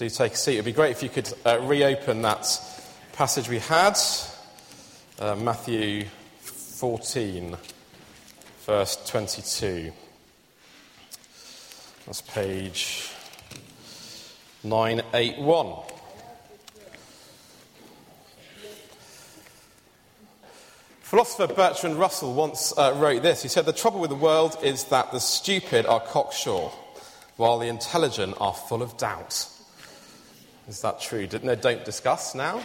do take a seat. It would be great if you could uh, reopen that passage we had, uh, Matthew 14, verse 22. That's page 981. Philosopher Bertrand Russell once uh, wrote this. He said, The trouble with the world is that the stupid are cocksure, while the intelligent are full of doubt. Is that true? No, don't discuss now.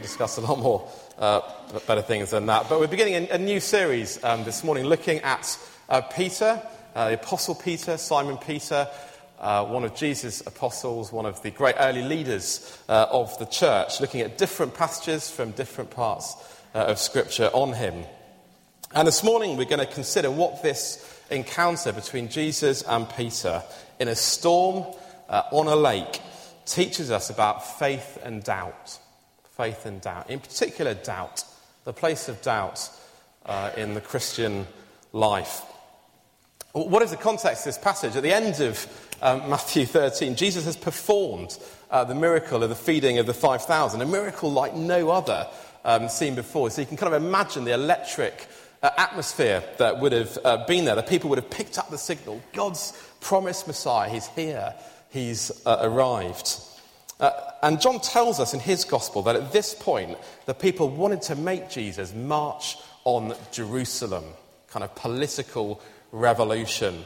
Discuss a lot more uh, better things than that. But we're beginning a, a new series um, this morning looking at uh, Peter, uh, the Apostle Peter, Simon Peter, uh, one of Jesus' apostles, one of the great early leaders uh, of the church, looking at different passages from different parts uh, of Scripture on him. And this morning we're going to consider what this encounter between Jesus and Peter in a storm on a lake teaches us about faith and doubt. Faith and doubt. In particular, doubt. The place of doubt uh, in the Christian life. What is the context of this passage? At the end of um, Matthew 13, Jesus has performed uh, the miracle of the feeding of the 5,000, a miracle like no other um, seen before. So you can kind of imagine the electric uh, atmosphere that would have uh, been there. The people would have picked up the signal God's promised Messiah, he's here he's uh, arrived. Uh, and John tells us in his gospel that at this point, the people wanted to make Jesus march on Jerusalem, kind of political revolution.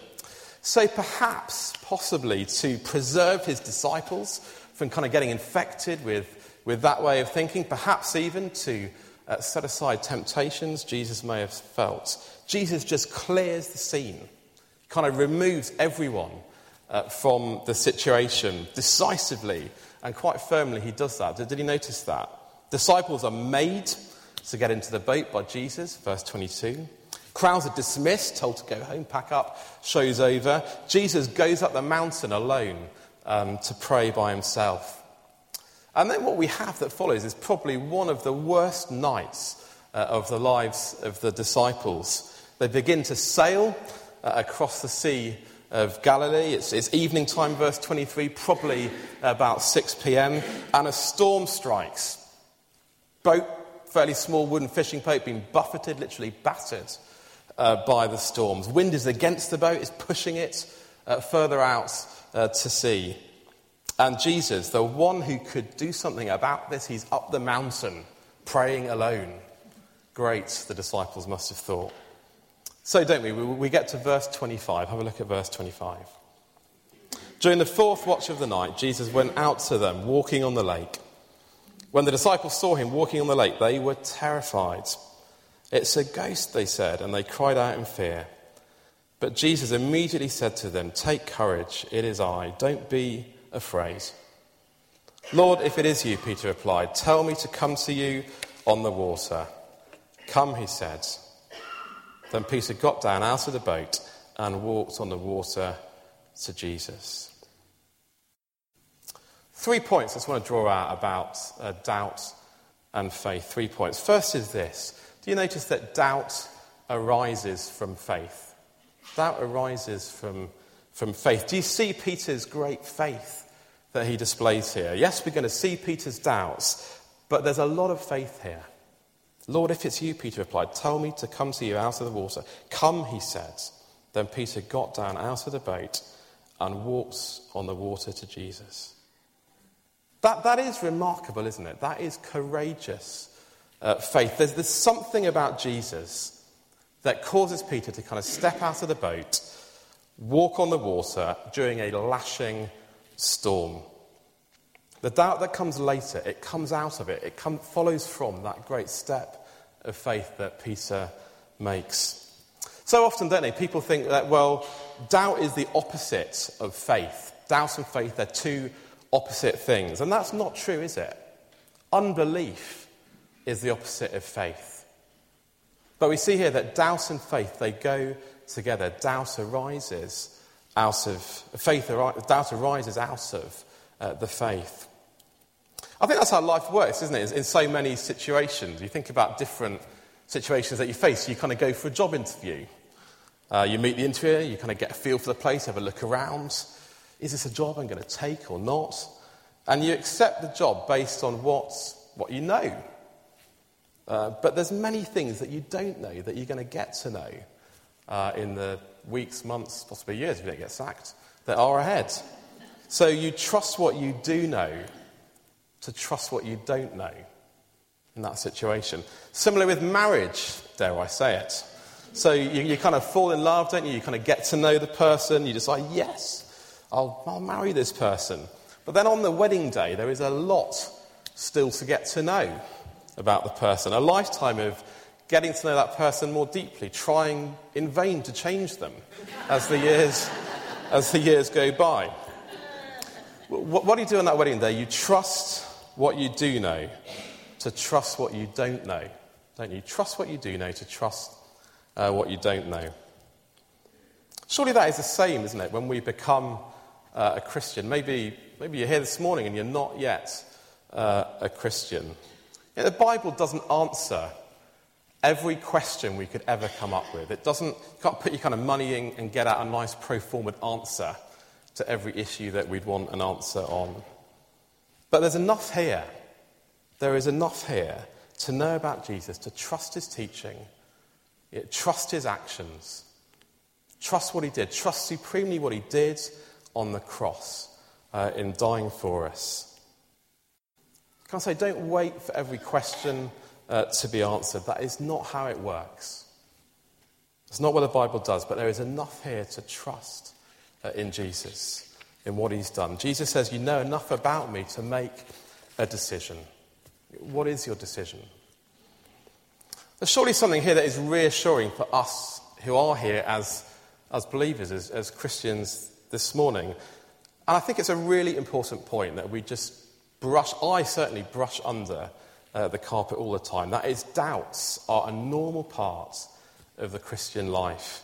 So perhaps, possibly, to preserve his disciples from kind of getting infected with, with that way of thinking, perhaps even to uh, set aside temptations Jesus may have felt, Jesus just clears the scene, kind of removes everyone uh, from the situation decisively and quite firmly. He does that. Did, did he notice that? Disciples are made to get into the boat by Jesus, verse 22. Crowds are dismissed, told to go home, pack up, show's over. Jesus goes up the mountain alone um, to pray by himself. And then what we have that follows is probably one of the worst nights uh, of the lives of the disciples. They begin to sail uh, across the sea of Galilee. It's, it's, evening time, verse 23, probably about 6 p.m., and a storm strikes. Boat, fairly small wooden fishing boat, being buffeted, literally battered uh, by the storms. Wind is against the boat, is pushing it uh, further out uh, to sea. And Jesus, the one who could do something about this, he's up the mountain praying alone. Great, the disciples must have thought. So, don't we? We get to verse 25. Have a look at verse 25. During the fourth watch of the night, Jesus went out to them, walking on the lake. When the disciples saw him walking on the lake, they were terrified. It's a ghost, they said, and they cried out in fear. But Jesus immediately said to them, Take courage, it is I. Don't be afraid. Lord, if it is you, Peter replied, tell me to come to you on the water. Come, he said. Then Peter got down out of the boat and walked on the water to Jesus. Three points I just want to draw out about uh, doubt and faith. Three points. First is this Do you notice that doubt arises from faith? Doubt arises from, from faith. Do you see Peter's great faith that he displays here? Yes, we're going to see Peter's doubts, but there's a lot of faith here. Lord, if it's you, Peter replied, tell me to come to you out of the water. Come, he said. Then Peter got down out of the boat and walked on the water to Jesus. That, that is remarkable, isn't it? That is courageous uh, faith. There's, there's something about Jesus that causes Peter to kind of step out of the boat, walk on the water during a lashing storm. The doubt that comes later, it comes out of it. It come, follows from that great step of faith that Peter makes. So often, don't they? People think that, well, doubt is the opposite of faith. Doubt and faith, they're two opposite things. And that's not true, is it? Unbelief is the opposite of faith. But we see here that doubt and faith, they go together. Doubt arises out of faith, doubt arises out of uh, the faith. I think that's how life works, isn't it? In so many situations. You think about different situations that you face. You kind of go for a job interview. Uh, you meet the interviewer, you kind of get a feel for the place, have a look around. Is this a job I'm going to take or not? And you accept the job based on what, what you know. Uh, but there's many things that you don't know that you're going to get to know uh, in the weeks, months, possibly years if you don't get sacked, that are ahead. So you trust what you do know to trust what you don't know in that situation. Similar with marriage, dare I say it. So you, you kind of fall in love, don't you? You kind of get to know the person. You decide, yes, I'll, I'll marry this person. But then on the wedding day, there is a lot still to get to know about the person. A lifetime of getting to know that person more deeply, trying in vain to change them as the years, as the years go by. What, what do you do on that wedding day? You trust what you do know to trust what you don't know, don't you? Trust what you do know to trust uh, what you don't know. Surely that is the same, isn't it, when we become uh, a Christian? Maybe, maybe you're here this morning and you're not yet uh, a Christian. Know, the Bible doesn't answer every question we could ever come up with. It doesn't, you can't put your kind of money in and get out a nice pro forma answer to every issue that we'd want an answer on. But there's enough here. There is enough here to know about Jesus, to trust his teaching, trust his actions, trust what he did, trust supremely what he did on the cross uh, in dying for us. Can I say, don't wait for every question uh, to be answered. That is not how it works. It's not what the Bible does, but there is enough here to trust uh, in Jesus, in what he's done. Jesus says, You know enough about me to make a decision. What is your decision? There's surely something here that is reassuring for us who are here as, as believers, as, as Christians this morning. And I think it's a really important point that we just brush, I certainly brush under uh, the carpet all the time. That is, doubts are a normal part of the Christian life.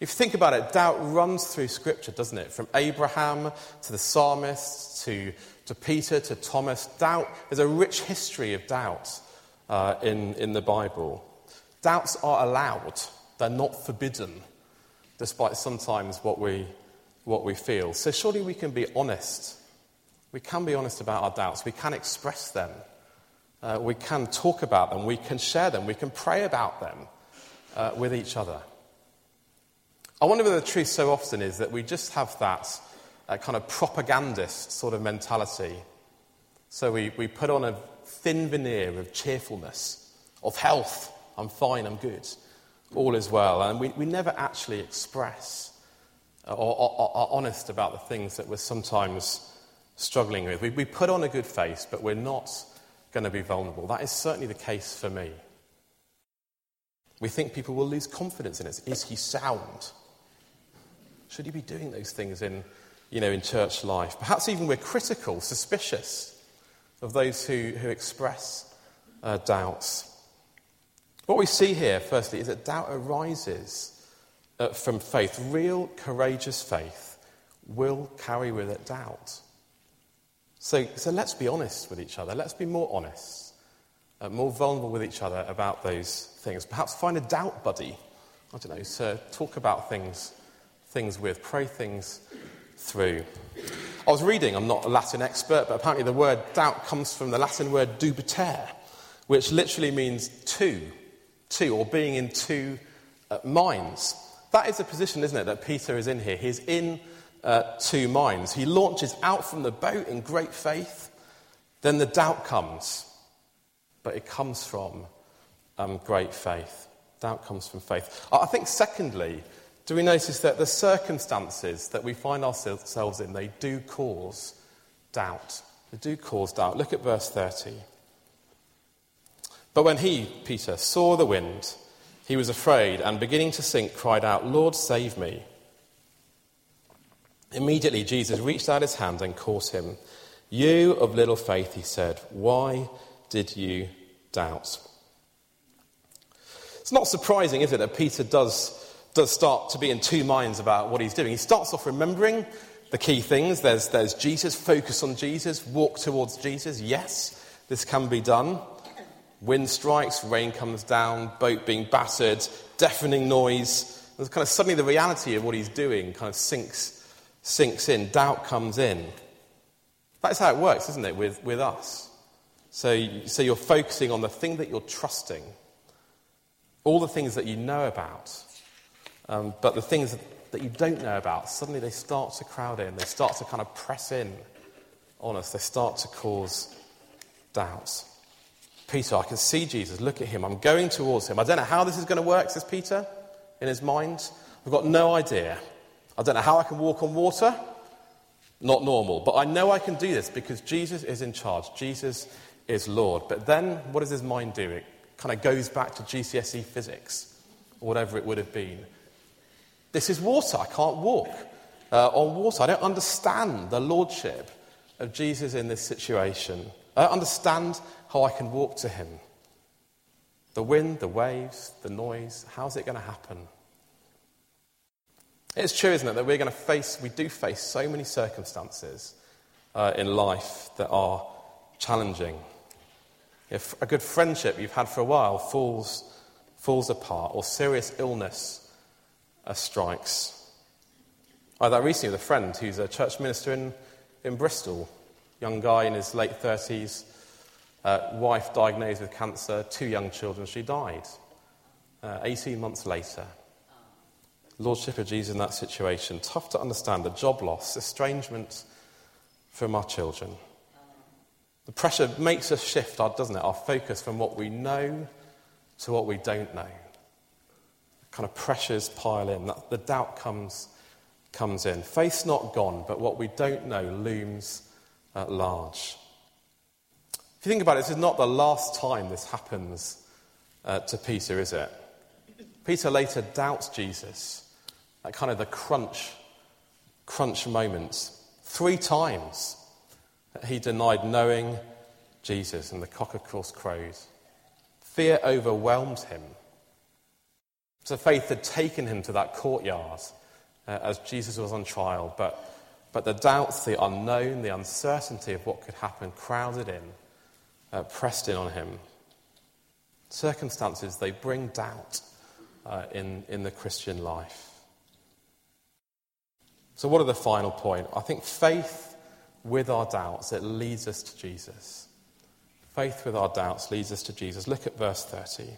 If you think about it, doubt runs through Scripture, doesn't it? From Abraham to the psalmists to, to Peter to Thomas. Doubt, there's a rich history of doubt uh, in, in the Bible. Doubts are allowed, they're not forbidden, despite sometimes what we, what we feel. So, surely we can be honest. We can be honest about our doubts, we can express them. Uh, we can talk about them, we can share them, we can pray about them uh, with each other. I wonder whether the truth so often is that we just have that kind of propagandist sort of mentality. So we, we put on a thin veneer of cheerfulness, of health. I'm fine, I'm good, all is well. And we, we never actually express uh, or, or, or are honest about the things that we're sometimes struggling with. We, we put on a good face, but we're not going to be vulnerable. That is certainly the case for me. We think people will lose confidence in us. Is he sound? Should he be doing those things in, you know, in church life? Perhaps even we're critical, suspicious of those who, who express uh, doubts. What we see here, firstly, is that doubt arises uh, from faith. Real, courageous faith will carry with it doubt. So, so let's be honest with each other. Let's be more honest, uh, more vulnerable with each other about those things. Perhaps find a doubt buddy. I don't know, to talk about things, things with, pray things through. I was reading, I'm not a Latin expert, but apparently the word doubt comes from the Latin word dubitare, which literally means two, two, or being in two uh, minds. That is the position, isn't it, that Peter is in here. He's in uh, two minds. He launches out from the boat in great faith. Then the doubt comes, but it comes from um, great faith. Doubt comes from faith. I think, secondly, do we notice that the circumstances that we find ourselves in, they do cause doubt. They do cause doubt. Look at verse 30. But when he, Peter, saw the wind, he was afraid and beginning to sink, cried out, Lord, save me. Immediately, Jesus reached out his hand and caught him. You of little faith, he said, why did you doubt? It's not surprising, is it, that Peter does, does start to be in two minds about what he's doing. He starts off remembering the key things. There's, there's Jesus, focus on Jesus, walk towards Jesus. Yes, this can be done. Wind strikes, rain comes down, boat being battered, deafening noise. There's kind of suddenly the reality of what he's doing kind of sinks sinks in, doubt comes in. That's how it works, isn't it, with, with us? So, so you're focusing on the thing that you're trusting, all the things that you know about, um, but the things that you don't know about, suddenly they start to crowd in. They start to kind of press in on us. They start to cause doubts. Peter, I can see Jesus. Look at him. I'm going towards him. I don't know how this is going to work, says Peter in his mind. I've got no idea. I don't know how I can walk on water. Not normal. But I know I can do this because Jesus is in charge. Jesus is Lord. But then, what does his mind do? It kind of goes back to GCSE physics, or whatever it would have been. This is water. I can't walk uh, on water. I don't understand the lordship of Jesus in this situation. I don't understand how I can walk to him. The wind, the waves, the noise, how's it going to happen? It's true, isn't it, that we're going to face, we do face so many circumstances uh, in life that are challenging. If a good friendship you've had for a while falls, falls apart, or serious illness strikes. I had that recently with a friend who's a church minister in, in Bristol, young guy in his late 30s, uh, wife diagnosed with cancer, two young children. She died uh, 18 months later. Lordship of Jesus in that situation. Tough to understand. The job loss, estrangement from our children. The pressure makes us shift, doesn't it? Our focus from what we know to what we don't know kind of pressures pile in. The doubt comes, comes in. Faith's not gone, but what we don't know looms at large. If you think about it, this is not the last time this happens uh, to Peter, is it? Peter later doubts Jesus at kind of the crunch, crunch moment. Three times he denied knowing Jesus, and the cock of course crowed. Fear overwhelmed him. So faith had taken him to that courtyard uh, as Jesus was on trial, but, but the doubts, the unknown, the uncertainty of what could happen crowded in, uh, pressed in on him. Circumstances, they bring doubt uh, in, in the Christian life. So, what are the final point? I think faith with our doubts, it leads us to Jesus. Faith with our doubts leads us to Jesus. Look at verse 30,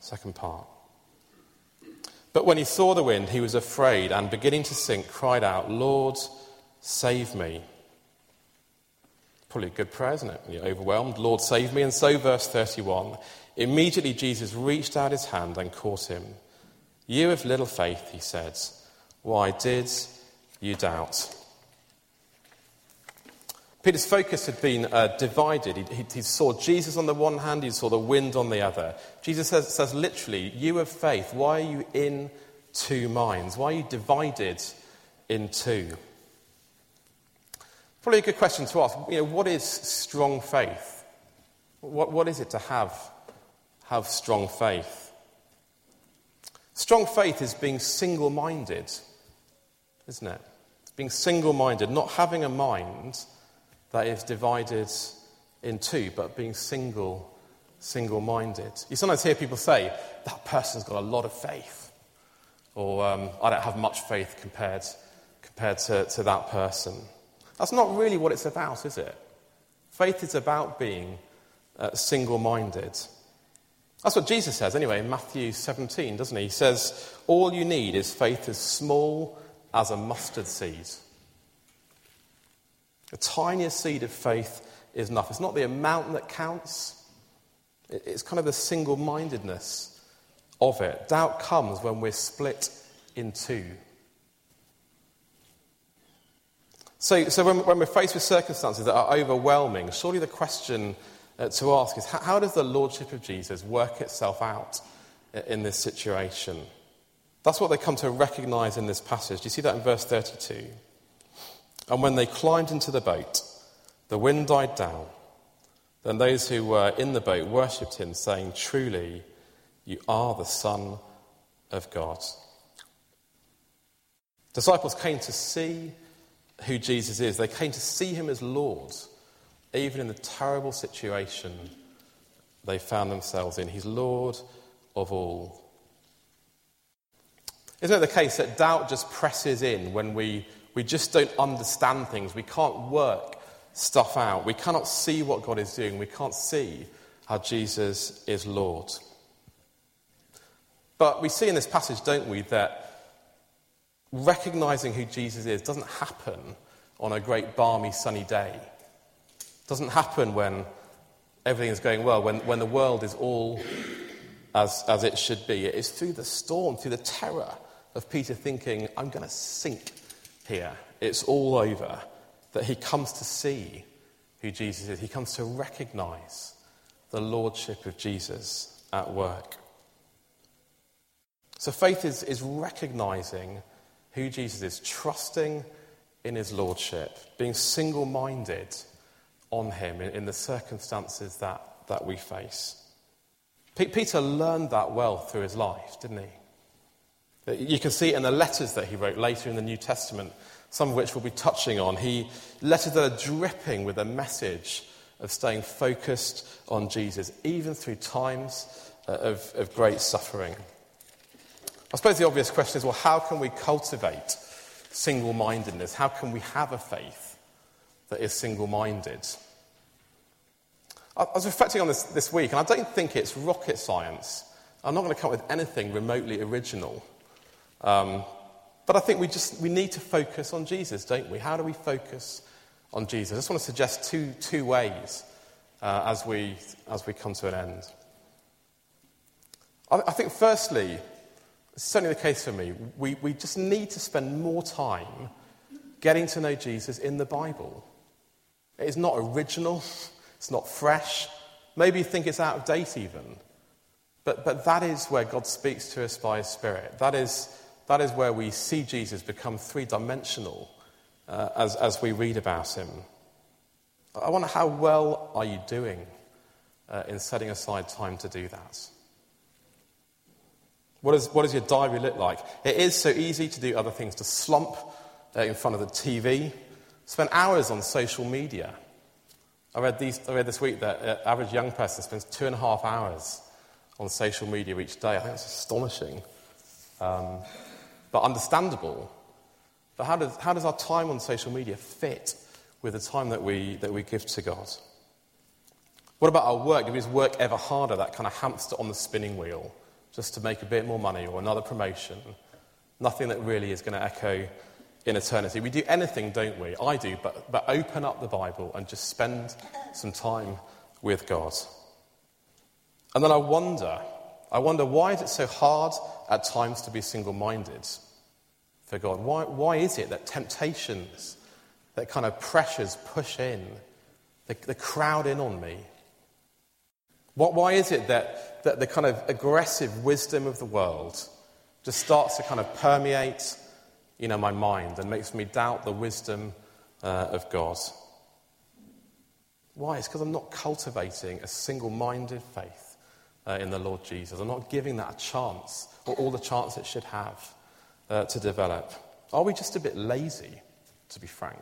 second part. But when he saw the wind, he was afraid and, beginning to sink, cried out, Lord, save me. Probably a good prayer, isn't it? When you're overwhelmed, Lord, save me. And so, verse 31 immediately Jesus reached out his hand and caught him. You of little faith, he said, why did you doubt? Peter's focus had been uh, divided. He, he, he, saw Jesus on the one hand, he saw the wind on the other. Jesus says, says literally, You of faith, why are you in two minds? Why are you divided in two? Probably a good question to ask. You know, what is strong faith? What, what is it to have, have strong faith? Strong faith is being single minded, isn't it? Being single minded, not having a mind that is divided in two, but being single, single minded. You sometimes hear people say, that person's got a lot of faith. Or um, I don't have much faith compared, compared to, to that person. That's not really what it's about, is it? Faith is about being uh, single minded. That's what Jesus says, anyway, in Matthew 17, doesn't he? He says, All you need is faith as small as a mustard seed. The tiniest seed of faith is enough. It's not the amount that counts, it's kind of the single mindedness of it. Doubt comes when we're split in two. So, so when, when we're faced with circumstances that are overwhelming, surely the question uh, to ask is how, how does the Lordship of Jesus work itself out in this situation? That's what they come to recognize in this passage. Do you see that in verse 32? And when they climbed into the boat, the wind died down. Then those who were in the boat worshipped him, saying, Truly, you are the Son of God. Disciples came to see who Jesus is. They came to see him as Lord, even in the terrible situation they found themselves in. He's Lord of all. Isn't it the case that doubt just presses in when we we just don't understand things. We can't work stuff out. We cannot see what God is doing. We can't see how Jesus is Lord. But we see in this passage, don't we, that recognizing who Jesus is doesn't happen on a great balmy sunny day. It doesn't happen when everything is going well, when, when the world is all as, as it should be. It is through the storm, through the terror of Peter thinking, I'm going to sink here. It's all over. That he comes to see who Jesus is. He comes to recognize the lordship of Jesus at work. So faith is, is recognizing who Jesus is, trusting in his lordship, being single minded on him in, in, the circumstances that, that we face. P- Peter learned that well through his life, didn't he? You can see it in the letters that he wrote later in the New Testament, some of which we'll be touching on. He letters that are dripping with a message of staying focused on Jesus, even through times uh, of, of great suffering. I suppose the obvious question is well, how can we cultivate single mindedness? How can we have a faith that is single minded? I was reflecting on this this week, and I don't think it's rocket science. I'm not going to come up with anything remotely original. Um, but I think we just we need to focus on Jesus, don't we? How do we focus on Jesus? I just want to suggest two, two ways uh, as, we, as we come to an end. I, I think, firstly, it's certainly the case for me, we, we just need to spend more time getting to know Jesus in the Bible. It is not original, it's not fresh. Maybe you think it's out of date even. But, but that is where God speaks to us by His Spirit. That is, that is where we see Jesus become three dimensional uh, as, as we read about Him. I wonder how well are you doing uh, in setting aside time to do that? What, is, what does your diary look like? It is so easy to do other things, to slump uh, in front of the TV, spend hours on social media. I read, these, I read this week that uh, average young person spends two and a half hours on social media each day. I think that's astonishing, um, but understandable. But how does, how does our time on social media fit with the time that we, that we give to God? What about our work? Do we just work ever harder, that kind of hamster on the spinning wheel? just to make a bit more money or another promotion. Nothing that really is going to echo in eternity. We do anything, don't we? I do, but, but open up the Bible and just spend some time with God. And then I wonder, I wonder why is it so hard at times to be single minded for God? Why, why is it that temptations, that kind of pressures push in, they, crowd in on me? What, why is it that, that the kind of aggressive wisdom of the world just starts to kind of permeate you know, my mind and makes me doubt the wisdom uh, of God? Why? It's because I'm not cultivating a single minded faith uh, in the Lord Jesus. I'm not giving that a chance, or all the chance it should have uh, to develop. Are we just a bit lazy, to be frank?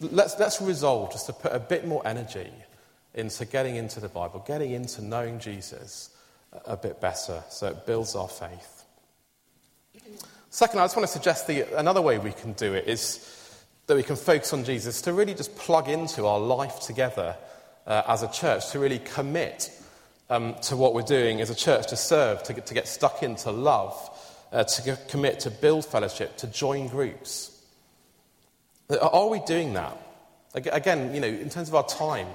Let's, let's resolve just to put a bit more energy into getting into the Bible, getting into knowing Jesus a bit better so it builds our faith. Second, I just want to suggest the, another way we can do it is that we can focus on Jesus to really just plug into our life together uh, as a church, to really commit um, to what we're doing as a church, to serve, to get, to get stuck into love, uh, to commit to build fellowship, to join groups. Are we doing that? Again, you know, in terms of our time,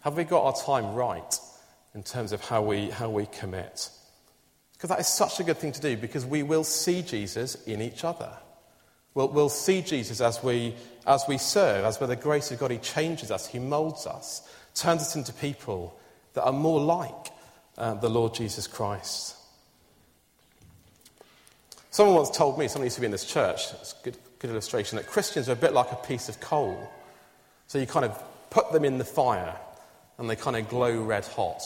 have we got our time right in terms of how we, how we commit? Because that is such a good thing to do because we will see Jesus in each other. We'll, we'll see Jesus as we, as we serve, as by the grace of God, He changes us, He molds us, turns us into people that are more like uh, the Lord Jesus Christ. Someone once told me, someone used to be in this church, it's a good, good illustration, that Christians are a bit like a piece of coal. So you kind of put them in the fire and they kind of glow red hot.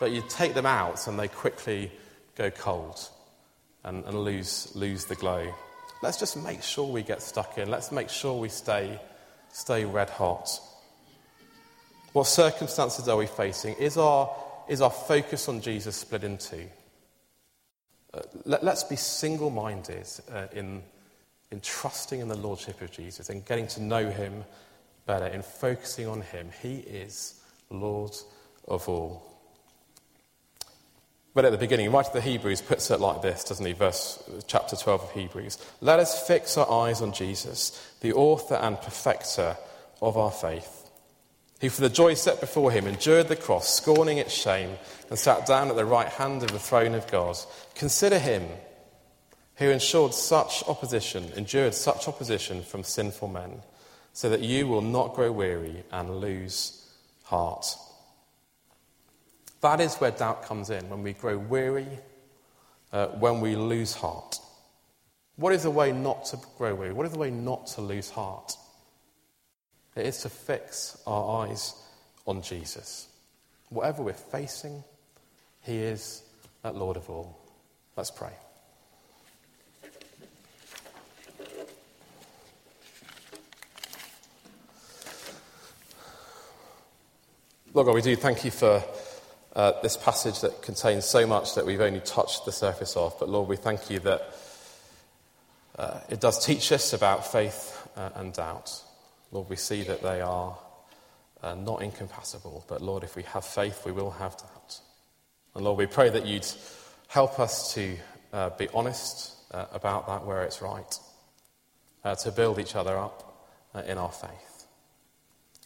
But you take them out and they quickly go cold and, and lose, lose the glow. Let's just make sure we get stuck in. Let's make sure we stay, stay red hot. What circumstances are we facing? Is our, is our focus on Jesus split into? Uh, let, us be single minded uh, in, in trusting in the Lordship of Jesus and getting to know Him better, in focusing on Him. He is Lord of all. But at the beginning, right at the Hebrews puts it like this, doesn't he? Verse chapter 12 of Hebrews. Let us fix our eyes on Jesus, the author and perfecter of our faith, who for the joy set before him endured the cross, scorning its shame, and sat down at the right hand of the throne of God. Consider him who endured such opposition, endured such opposition from sinful men, so that you will not grow weary and lose heart. That is where doubt comes in, when we grow weary, uh, when we lose heart. What is the way not to grow weary? What is the way not to lose heart? It is to fix our eyes on Jesus. Whatever we're facing, He is that Lord of all. Let's pray. Lord God, we do thank you for uh, this passage that contains so much that we've only touched the surface of. But Lord, we thank you that uh, it does teach us about faith uh, and doubt. Lord, we see that they are uh, not incompatible. But Lord, if we have faith, we will have that. And Lord, we pray that you'd help us to uh, be honest uh, about that where it's right, to build each other up in our faith,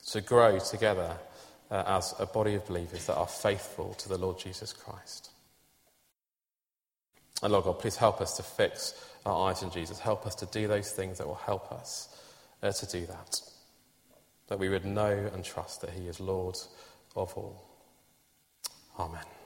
to grow together uh, as a body of believers that are faithful to the Lord Jesus Christ. And Lord God, please help us to fix our eyes on Jesus. Help us to do those things that will help us uh, to do that. That we would know and trust that He is Lord of all. Amen.